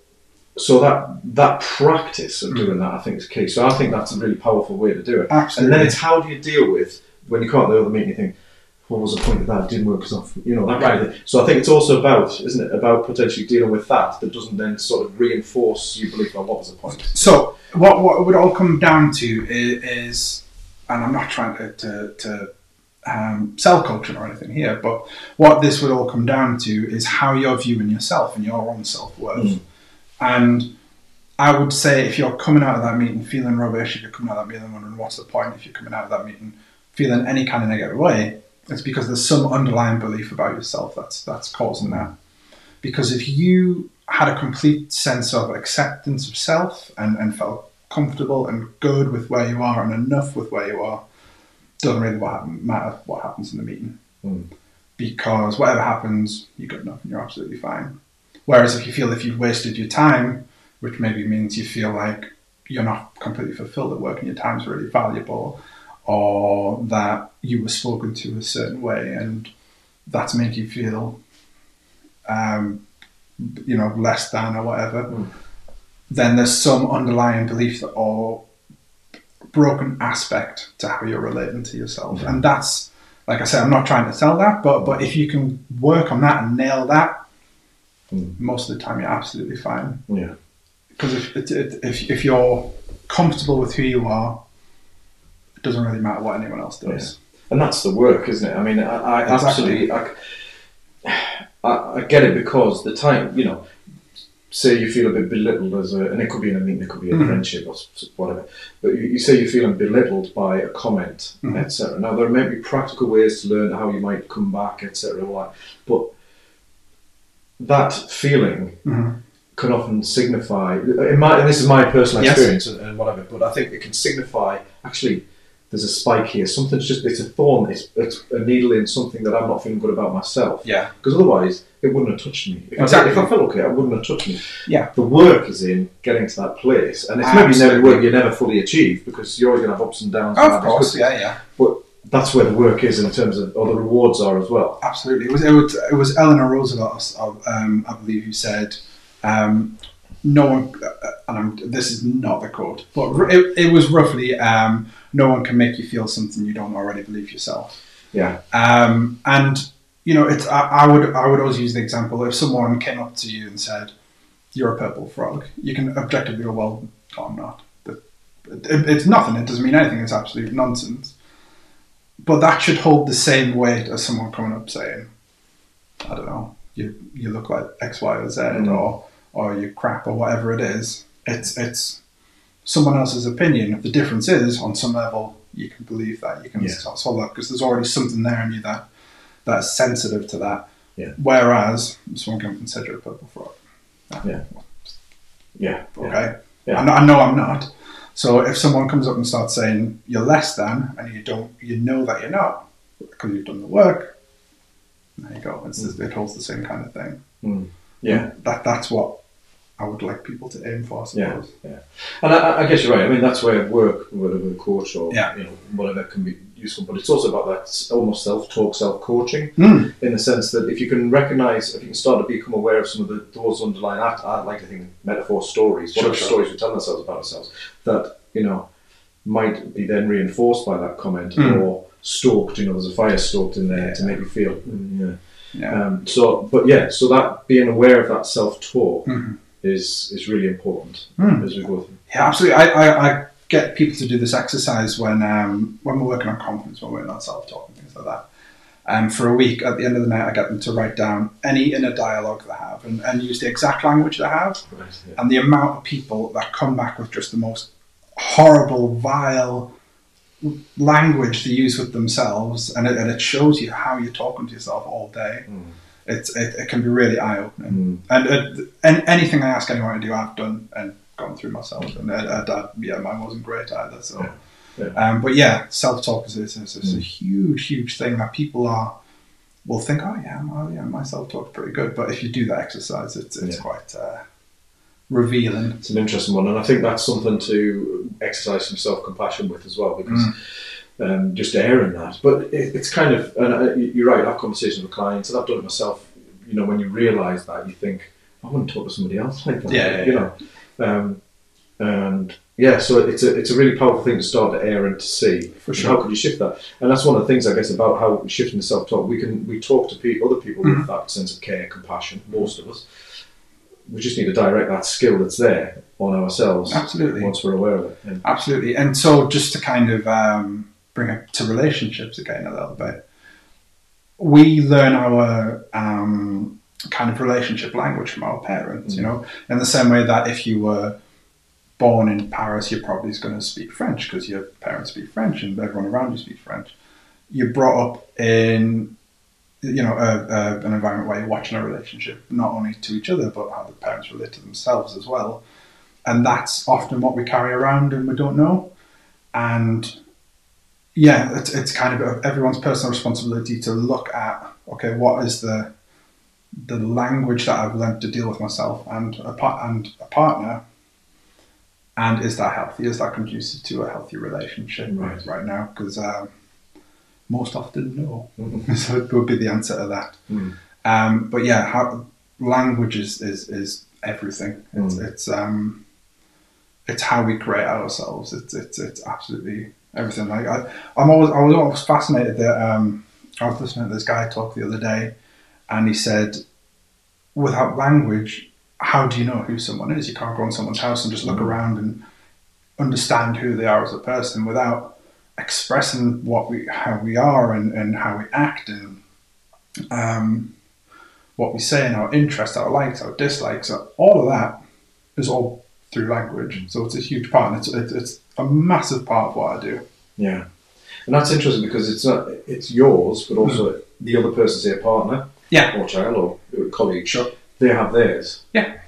so that that practice of Mm. doing that, I think, is key. So I think that's a really powerful way to do it. Absolutely. And then it's how do you deal with when you out the other meeting, you think, what was the point of that? It didn't work because you know that kind of thing. So I think it's also about, isn't it, about potentially dealing with that that doesn't then sort of reinforce your belief on what was the point. So what what it would all come down to is, is and I'm not trying to to, to um, sell culture or anything here, but what this would all come down to is how you're viewing yourself and your own self worth. Mm. And I would say if you're coming out of that meeting feeling rubbish, if you're coming out of that meeting wondering what's the point, if you're coming out of that meeting feeling any kind of negative way, it's because there's some underlying belief about yourself that's that's causing that. Because if you had a complete sense of acceptance of self and, and felt comfortable and good with where you are and enough with where you are, doesn't really what happen, matter what happens in the meeting. Mm. Because whatever happens, you're good enough and you're absolutely fine. Whereas if you feel if you've wasted your time, which maybe means you feel like you're not completely fulfilled at work and your time's really valuable, or that you were spoken to a certain way and that's made you feel, um, you know, less than or whatever, Mm. Then there's some underlying belief that or broken aspect to how you're relating to yourself, Yeah. and that's like I said, I'm not trying to sell that, but but if you can work on that and nail that, Mm. most of the time you're absolutely fine. Yeah. Because if, it, it, if if you're comfortable with who you are, it doesn't really matter what anyone else does. And that's the work, isn't it? I mean, I, I Exactly. absolutely, I, I, I get it because the time, you know, say you feel a bit belittled as a, and it could be in a meeting, it could be a Mhm. friendship or whatever, but you, you say you're feeling belittled by a comment, Mhm. etc. Now, there may be practical ways to learn how you might come back, etc. But that feeling Mhm. can often signify, in my, and this is my personal Yes. experience and, and whatever, but I think it can signify actually there's a spike here. Something's just, it's a thorn, it's, it's a needle in something that I'm not feeling good about myself. Yeah. Because otherwise, it wouldn't have touched me. If, Exactly. I, if I felt okay, it wouldn't have touched me. Yeah. The work is in getting to that place. And it's maybe never Absolutely. work you never fully achieve because you're always going to have ups and downs. and Of course, experiences. yeah, yeah, But That's where the work is in terms of, or the rewards are as well. absolutely. It was it was, it was Eleanor Roosevelt, um, I believe, who said, um, "No one," uh, and I'm, this is not the quote, but it, it was roughly, um, "No one can make you feel something you don't already believe yourself." Yeah. Um, and you know, it's I, I would I would always use the example if someone came up to you and said, "You're a purple frog," you can objectively go, "Well, no, I'm not." It, it's nothing. It doesn't mean anything. It's absolute nonsense. But that should hold the same weight as someone coming up saying, "I don't know, you you look like X, Y, or Z, Mm. or or you crap, or whatever it is." It's it's someone else's opinion. The difference is, on some level, you can believe that, you can Yeah. sort of swallow that because there's already something there in you that that's sensitive to that. Yeah. Whereas someone can consider a purple frog. Yeah. Yeah. Okay. Yeah. I, know, I know I'm not. So if someone comes up and starts saying you're less than, and you don't, you know that you're not because you've done the work. There you go. It's it holds the same kind of thing. Mm. Yeah. That that's what I would like people to aim for. I Yeah, suppose. yeah, and I, I guess you're right. I mean, that's where work, whether with a coach or Yeah. you know whatever can be useful. But it's also about that almost self-talk, self-coaching, Mm. in the sense that if you can recognise, if you can start to become aware of some of the those underlying act, I like to think metaphor stories, Sure, whatever sure. stories we tell ourselves about ourselves, that you know might be then reinforced by that comment Mm. or stoked. You know, there's a fire stoked in there to make you feel. "Mm, yeah. Yeah. Um, so, but yeah, so that being aware of that self-talk Mhm. Is is really important Mm. as we go through. Yeah, absolutely. I, I, I get people to do this exercise when um, when we're working on confidence, when we're on self-talk and things like that. Um, for a week, at the end of the night, I get them to write down any inner dialogue they have and, and use the exact language they have. Right. Yeah. And the amount of people that come back with just the most horrible, vile language to use with themselves, and it, and it shows you how you're talking to yourself all day. Mm. It's, it, it can be really eye-opening. Mm. And, uh, and anything I ask anyone to do, I've done and gone through myself. And uh, uh, that, yeah, mine wasn't great either. So, Yeah. Yeah. Um, but yeah, self-talk is, is, is, is a Mm. huge, huge thing that people are will think, oh yeah, oh yeah, my self-talk's pretty good. But if you do that exercise, it's it's Yeah. quite uh, revealing. It's an interesting one, and I think that's something to exercise some self-compassion with as well, because um, just airing that. But it, it's kind of, and uh, you- you're right. I've conversations with clients, and I've done it myself. You know, when you realise that, you think, I want to talk to somebody else like that. Yeah, yeah, you know, um, and yeah, so it's a it's a really powerful thing to start to air and to see. For sure. How could you shift that? And that's one of the things I guess about how shifting the self-talk. We can we talk to pe- other people Mm-hmm. with that sense of care, compassion. Most of us. We just need to direct that skill that's there on ourselves Absolutely. once we're aware of it. And, Absolutely. And so, just to kind of um, bring it to relationships again a little bit, we learn our um, kind of relationship language from our parents, you know, in the same way that if you were born in Paris, you're probably going to speak French because your parents speak French and everyone around you speaks French. You're brought up in you know, a, a, an environment where you're watching a relationship, not only to each other, but how the parents relate to themselves as well. And that's often what we carry around and we don't know. And yeah, it's, it's kind of everyone's personal responsibility to look at, okay, what is the the language that I've learned to deal with myself and a, par- and a partner, and is that healthy? Is that conducive to a healthy relationship Right. right, now? Because um, most often, no. Mhm. so it would be the answer to that. Mm. Um, but yeah, how, language is, is, is everything. It's Mm. it's um, it's how we create ourselves. It's it's it's absolutely everything. Like I, I'm always I was always fascinated that um, I was listening to this guy talk the other day, and he said, without language, how do you know who someone is? You can't go in someone's house and just look Mm. around and understand who they are as a person without expressing what we how we are and, and how we act and um, what we say and our interests, our likes, our dislikes, all of that is all through language. So it's a huge part, and it's, it's, it's a massive part of what I do. Yeah, and that's interesting because it's not it's yours, but also the other person, say a partner. Yeah. or child, or colleague, Sure. they have theirs. Yeah.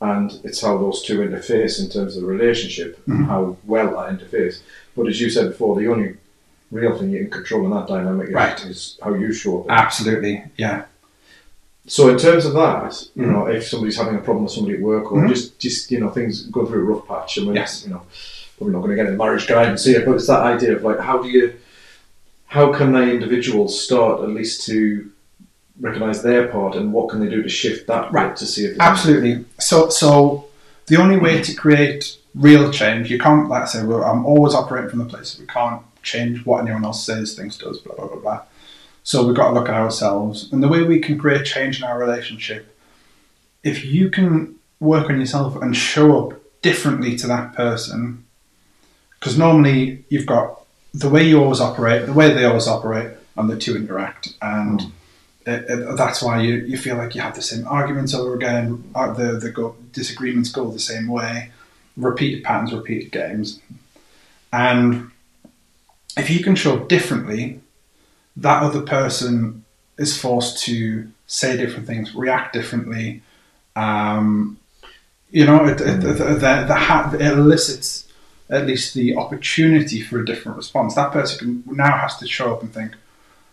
And it's how those two interface in terms of the relationship, Mhm. how well that interface. But as you said before, the only real thing you can control in that dynamic is, Right. is how you show up. Absolutely, yeah. So in terms of that, you know, if somebody's having a problem with somebody at work or Mhm. just, just you know, things going through a rough patch, I mean, Yes. you know, probably not going to get into marriage guidance here, but it's that idea of like, how do you, how can they individuals start at least to recognise their part and what can they do to shift that Right. to see if Absolutely. So, so the only way to create real change, you can't, like I say, I'm always operating from the place that we can't change what anyone else says, things does, blah, blah, blah, blah. So we've got to look at ourselves. And the way we can create change in our relationship, if you can work on yourself and show up differently to that person, because normally you've got the way you always operate, the way they always operate, and the two interact. And it, it, that's why you, you feel like you have the same arguments over again. uh, The the go, disagreements go the same way. Repeated patterns, repeated games, and if you can show differently, that other person is forced to say different things, react differently. Um, you know, it, it, the, the, the ha- it elicits at least the opportunity for a different response. That person can, now has to show up and think,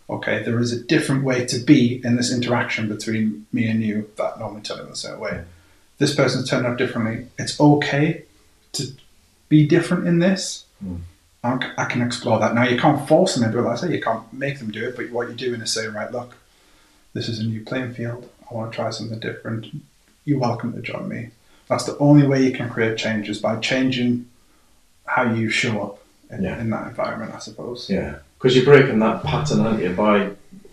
okay, there is a different way to be in this interaction between me and you that normally turn out a certain way. This person's turned out differently. It's okay to be different in this. Mm. I, I can explore that. Now, you can't force them into it, like I say, you can't make them do it, but what you're doing is saying, right, look, this is a new playing field. I want to try something different. You're welcome to join me. That's the only way you can create changes by changing how you show up in, Yeah. in that environment, I suppose. Yeah, because you're breaking that pattern, aren't you? By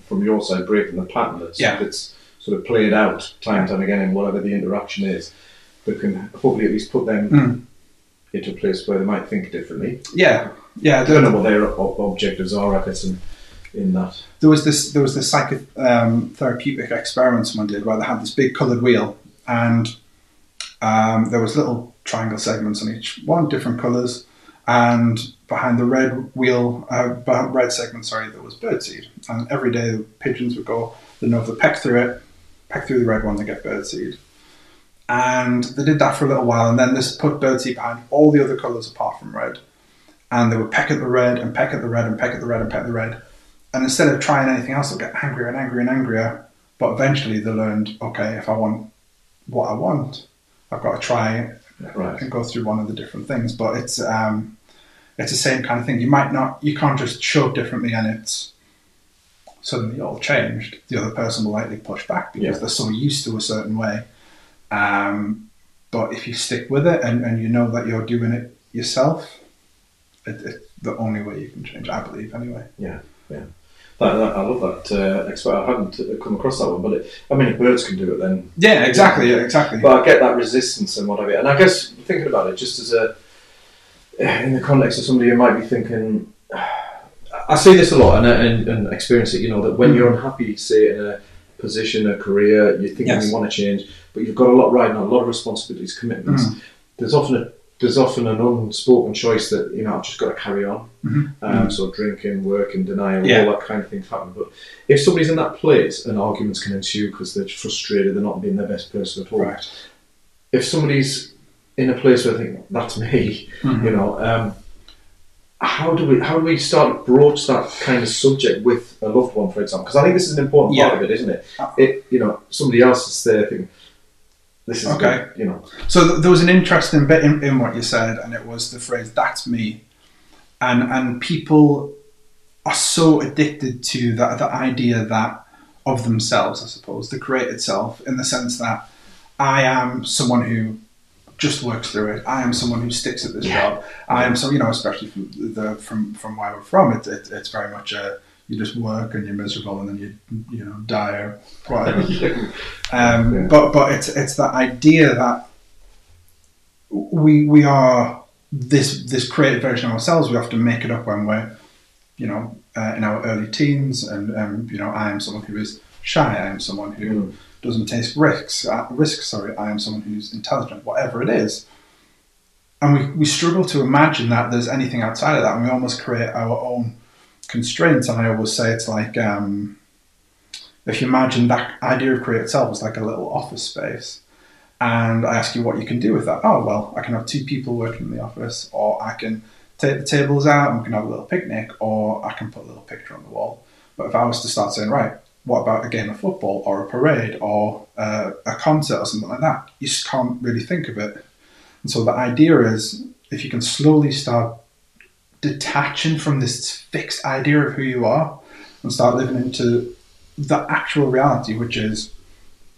from your side, breaking the pattern that's Yeah. that's sort of played out time and time again in whatever the interaction is, that can hopefully at least put them Mm. Into a place where they might think differently. Yeah, yeah. I don't know what their ob- objectives are, I guess, in, in that. there was this there was this psychotherapeutic experiment someone did where they had this big coloured wheel and um, there was little triangle segments on each one, different colours, and behind the red wheel, uh, red segment, sorry, there was birdseed. And every day the pigeons would go, they'd know if they peck through it, peck through the red one, they get birdseed. And they did that for a little while, and then this put birdseed behind all the other colours apart from red. And they would peck at the red, and peck at the red, and peck at the red, and peck at the red. And instead of trying anything else, they'll get angrier and angrier and angrier. But eventually they learned, okay, if I want what I want, I've got to try Right. and go through one of the different things. But it's um, it's the same kind of thing. You might not, you can't just show differently and it's suddenly all changed. The other person will likely push back because Yeah. they're so used to a certain way. Um, but if you stick with it and, and you know that you're doing it yourself, it, it's the only way you can change. I believe anyway. Yeah, yeah. That, that, I love that uh, expert. I hadn't uh, come across that one, but it, I mean, if birds can do it, then. Yeah, exactly. Yeah, exactly. But I get that resistance and what have you. And I guess thinking about it, just as a in the context of somebody who might be thinking, I see this a lot and, and, and experience it. You know that when you're unhappy, say in a position, a career, you're thinking Yes. you want to change, but you've got a lot riding on, a lot of responsibilities, commitments. There's often a there's often an unspoken choice that you know I've just got to carry on. Mhm. Um, so drinking, working, denial, Yeah. all that kind of things happen. But if somebody's in that place and arguments can ensue because they're frustrated, they're not being their best person at all. right. If somebody's in a place where they think that's me, Mhm. you know, um, how do we how do we start to broach that kind of subject with a loved one, for example? Because I think this is an important part of it, isn't it? Uh, It you know somebody else is there thinking this is Okay. good, you know. So th- there was an interesting bit in, in what you said, and it was the phrase "that's me," and and people are so addicted to that the idea that of themselves, I suppose, the created self, in the sense that I am someone who just works through it. I am someone who sticks at this Yeah. job. I am so you know, especially from the from from where we're from, it, it, it's very much a you just work and you're miserable and then you you know die or whatever. Um, Yeah. But but it's it's that idea that we we are this this created version of ourselves. We have to make it up when we're you know uh, in our early teens, and um, you know I am someone who is shy. I am someone who Mm. doesn't take risks. Uh, risks, sorry. I am someone who's intelligent. Whatever it is. And we, we struggle to imagine that there's anything outside of that, and we almost create our own constraints. And I always say it's like um, if you imagine that idea of create itself as like a little office space, and I ask you what you can do with that. Oh well, I can have two people working in the office, or I can take the tables out and we can have a little picnic, or I can put a little picture on the wall. But if I was to start saying, right, what about a game of football, or a parade, or uh, a concert, or something like that, you just can't really think of it. And so the idea is, if you can slowly start detaching from this fixed idea of who you are and start living into the actual reality, which is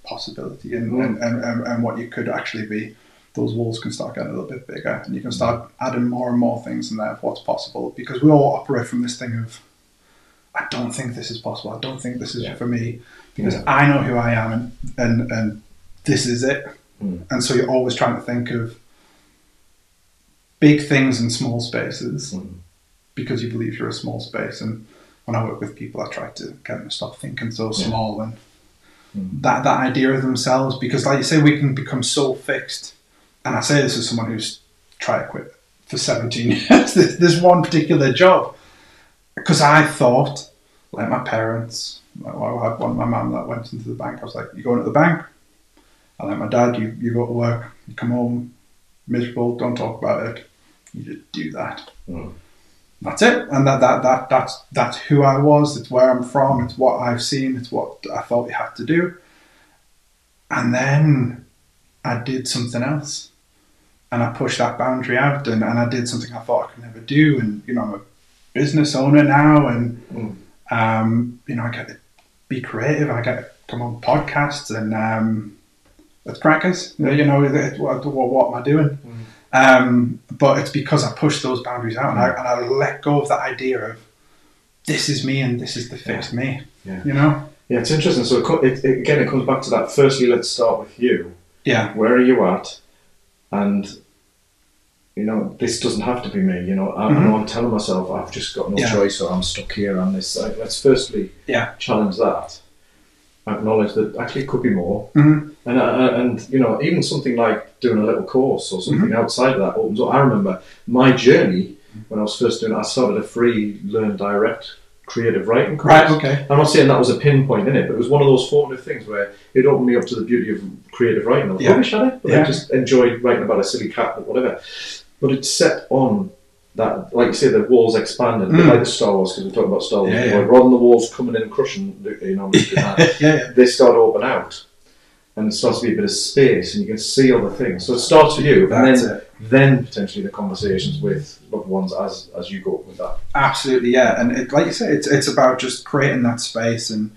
possibility and, Mm. and, and, and, what you could actually be, those walls can start getting a little bit bigger and you can start adding more and more things in there of what's possible because we all operate from this thing of, I don't think this is possible. I don't think this is Yeah. for me because Yeah. I know who I am and, and, and this is it. Mm. And so you're always trying to think of big things in small spaces Mm. because you believe you're a small space. And when I work with people, I try to get them to stop thinking so Yeah. small and Mm. that that idea of themselves. Because, like you say, we can become so fixed. And I say this as someone who's tried to quit for 17 years. this, this one particular job, because I thought, like my parents, like, well, I had one, my mum that went into the bank. I was like, you going to the bank? I like my dad, you, you go to work, you come home miserable, don't talk about it. You just do that. Mm. That's it. And that, that, that that's that's who I was, it's where I'm from, it's what I've seen, it's what I thought you had to do. And then I did something else. And I pushed that boundary out and, and I did something I thought I could never do. And, you know, I'm a business owner now and, Mm. um, you know, I get to be creative. I get to come on podcasts and um, with crackers. You know, what, what, what am I doing? Um, but it's because I pushed those boundaries out and I, and I let go of that idea of this is me and this is the fixed me. Yeah. You know? Yeah, it's interesting. So it, it, again, it comes back to that. Firstly, let's start with you. Yeah. Where are you at? And you know, this doesn't have to be me. You know, I, I know I'm telling myself I've just got no Yeah. choice, or I'm stuck here on this. Like, let's firstly Yeah. challenge that. Acknowledge that actually it could be more, Mhm. and uh, and you know, even something like doing a little course or something Mm-hmm. outside of that opens up. I remember my journey when I was first doing. it, I started a free Learn Direct creative writing course. Right, okay. I'm not saying that was a pinpoint in it, but it was one of those formative things where it opened me up to the beauty of creative writing. I was Yeah. rubbish at it, but I just enjoyed writing about a silly cat or whatever. But it set on that, like you say, the walls expanding, a Mm. like the Star Wars, because we talked about Star Wars. Yeah, before. yeah. Rather than the walls coming in and crushing, you know, Luke that, yeah, yeah. they start to open out. And it starts to be a bit of space, and you can see other things. So it starts with you, and That's then it. then potentially the conversations with loved ones as as you go with that. Absolutely, yeah. And it, like you say, it's it's about just creating that space and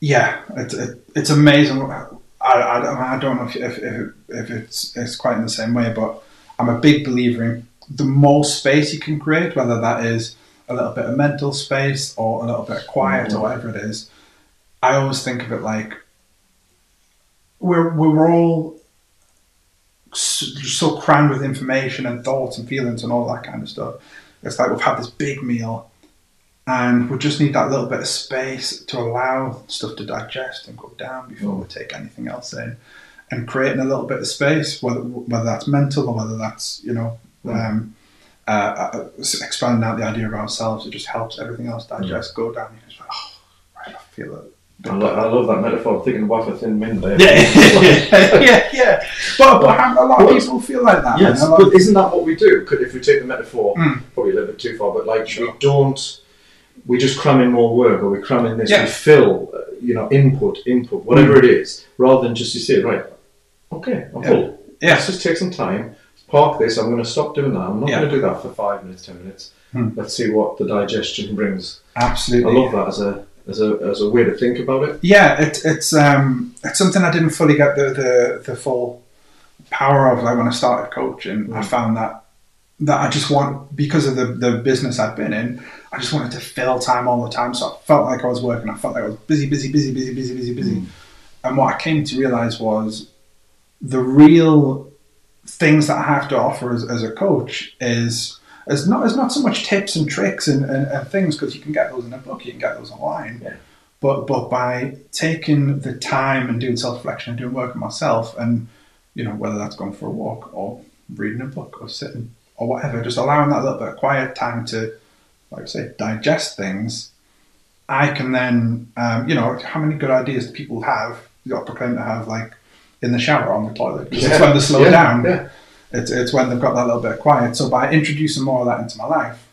yeah, it's it, it's amazing. I, I, I don't know if, if, if, if it's it's quite in the same way, but I'm a big believer in the more space you can create, whether that is a little bit of mental space or a little bit of quiet or mm-hmm. whatever it is. I always think of it like we're we're all so, so crammed with information and thoughts and feelings and all that kind of stuff. It's like we've had this big meal and we just need that little bit of space to allow stuff to digest and go down before we take anything else in. And creating a little bit of space, whether whether that's mental or whether that's you know um, uh, uh, expanding out the idea of ourselves, it just helps everything else digest, go down. You're just like, oh, right, I feel it. I, lo- I love that metaphor. Thinking wafer thin mint there. Yeah, yeah, yeah. But, but how- a lot of people feel like that. Yes, man. A lot but of- isn't that what we do? Could, if we take the metaphor Mm. probably a little bit too far, but like Sure. we don't, we just cram in more work or we cram in this, Yeah. we fill, uh, you know, input, input, whatever it is, rather than just you say, right, okay, I'm Yeah. full. Yeah. Let's just take some time, park this, I'm going to stop doing that. I'm not Yeah. going to do that for five minutes, ten minutes. Hmm. Let's see what the digestion brings. Absolutely, I love that as a, as a, as a way to think about it. Yeah, it, it's um, it's something I didn't fully get the, the, the full power of. Like when I started coaching, I Mm. found that that I just want because of the, the business I'd been in, I just wanted to fill time all the time. So I felt like I was working. I felt like I was busy, busy, busy, busy, busy, busy, busy. Mm. And what I came to realize was the real things that I have to offer as, as a coach is is not is not so much tips and tricks and, and, and things because you can get those in a book, you can get those online. Yeah. But but by taking the time and doing self reflection and doing work on myself and you know whether that's going for a walk or reading a book or sitting or whatever, just allowing that little bit of quiet time to like I say digest things. I can then um, you know how many good ideas do people have? You got proclaim to have like in the shower on the toilet because it's when they slow Yeah, down. yeah. It's, it's when they've got that little bit of quiet. So by introducing more of that into my life,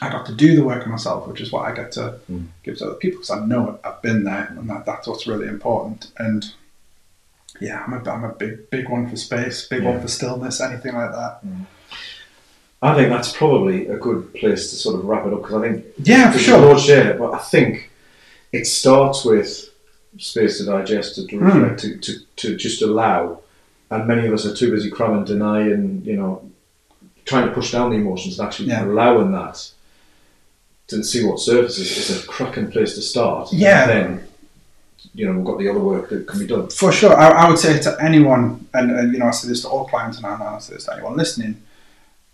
I got to do the work myself, which is what I get to Mm. give to other people because I know it. I've been there, and that, that's what's really important. And yeah, I'm a, I'm a big big one for space, big one for stillness, anything like that. I think that's probably a good place to sort of wrap it up because I think Yeah, for sure. broad share, but I think it starts with space to digest, to, to Hmm. reflect, to, to, to just allow. And many of us are too busy cramming, denying, you know, trying to push down the emotions and actually Yeah. allowing that to see what surfaces is a cracking place to start. Yeah. And then, you know, we've got the other work that can be done. For sure, I, I would say to anyone, and, and you know, I say this to all clients, and I I say this to anyone listening: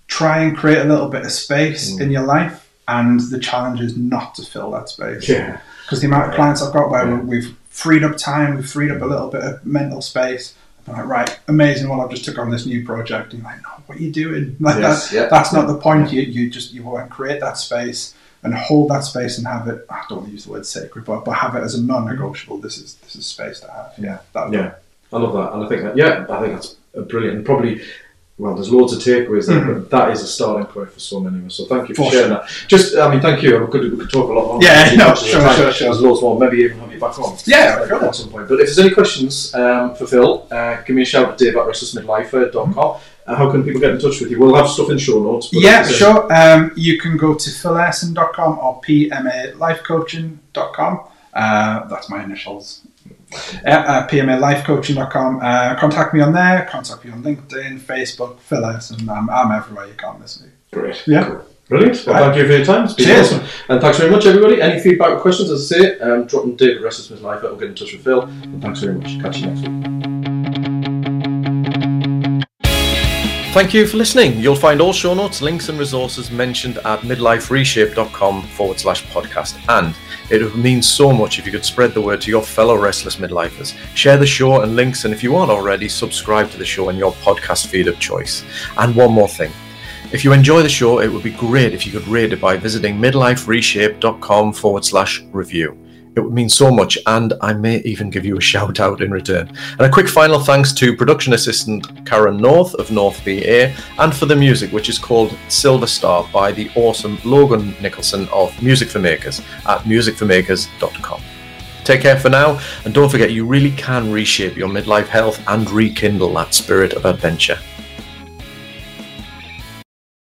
try and create a little bit of space Mm. in your life, and the challenge is not to fill that space. Yeah. because the amount of clients I've got where Yeah. we've freed up time, we've freed up a little bit of mental space, I'm like, right, amazing. Well, I've just took on this new project. And you're like, no, what are you doing? Like Yes, that, yeah. that's not the point. You you just you want to create that space and hold that space and have it. I don't want to use the word sacred, but but have it as a non-negotiable. This is this is space to have. Yeah, that, Yeah, I love that, and I think that yeah, I think that's a brilliant. And probably, well, there's loads of takeaways there, but that is a starting point for so many of us. So thank you for, Mm-hmm. For sharing sure. that. Just, I mean, thank you. We could, we could talk a lot more. Yeah, no, sure, sure, sure. There's loads more. Maybe even have you back on. Yeah, sure. at some point. But if there's any questions um, for Phil, uh, give me a shout at dave at restlessmidlifer.com. Uh, how can people get in touch with you? We'll have stuff in show notes. but Yeah, sure. Um, you can go to philairson.com or pmalifecoaching.com. Uh, that's my initials. Uh, pmalifecoaching.com. Uh, contact me on there. Contact me on LinkedIn, Facebook, Phil Airson. I'm, I'm everywhere you can't miss me. Great. Yeah. Cool. Brilliant. Well, thank you for your time. It's been Cheers. awesome. And thanks very much, everybody. Any feedback or questions, as I say, um, drop them David Restless Midlife or get in touch with Phil. And thanks very much. Catch you next week. Thank you for listening. You'll find all show notes, links, and resources mentioned at midlifereshape.com forward slash podcast. And it would mean so much if you could spread the word to your fellow restless midlifers. Share the show and links, and if you aren't already, subscribe to the show in your podcast feed of choice. And one more thing. If you enjoy the show, it would be great if you could rate it by visiting midlifereshape.com forward slash review. It would mean so much, and I may even give you a shout out in return. And a quick final thanks to production assistant Karen North of North VA, and for the music, which is called Silver Star by the awesome Logan Nicholson of Music for Makers at musicformakers.com. Take care for now, and don't forget you really can reshape your midlife health and rekindle that spirit of adventure.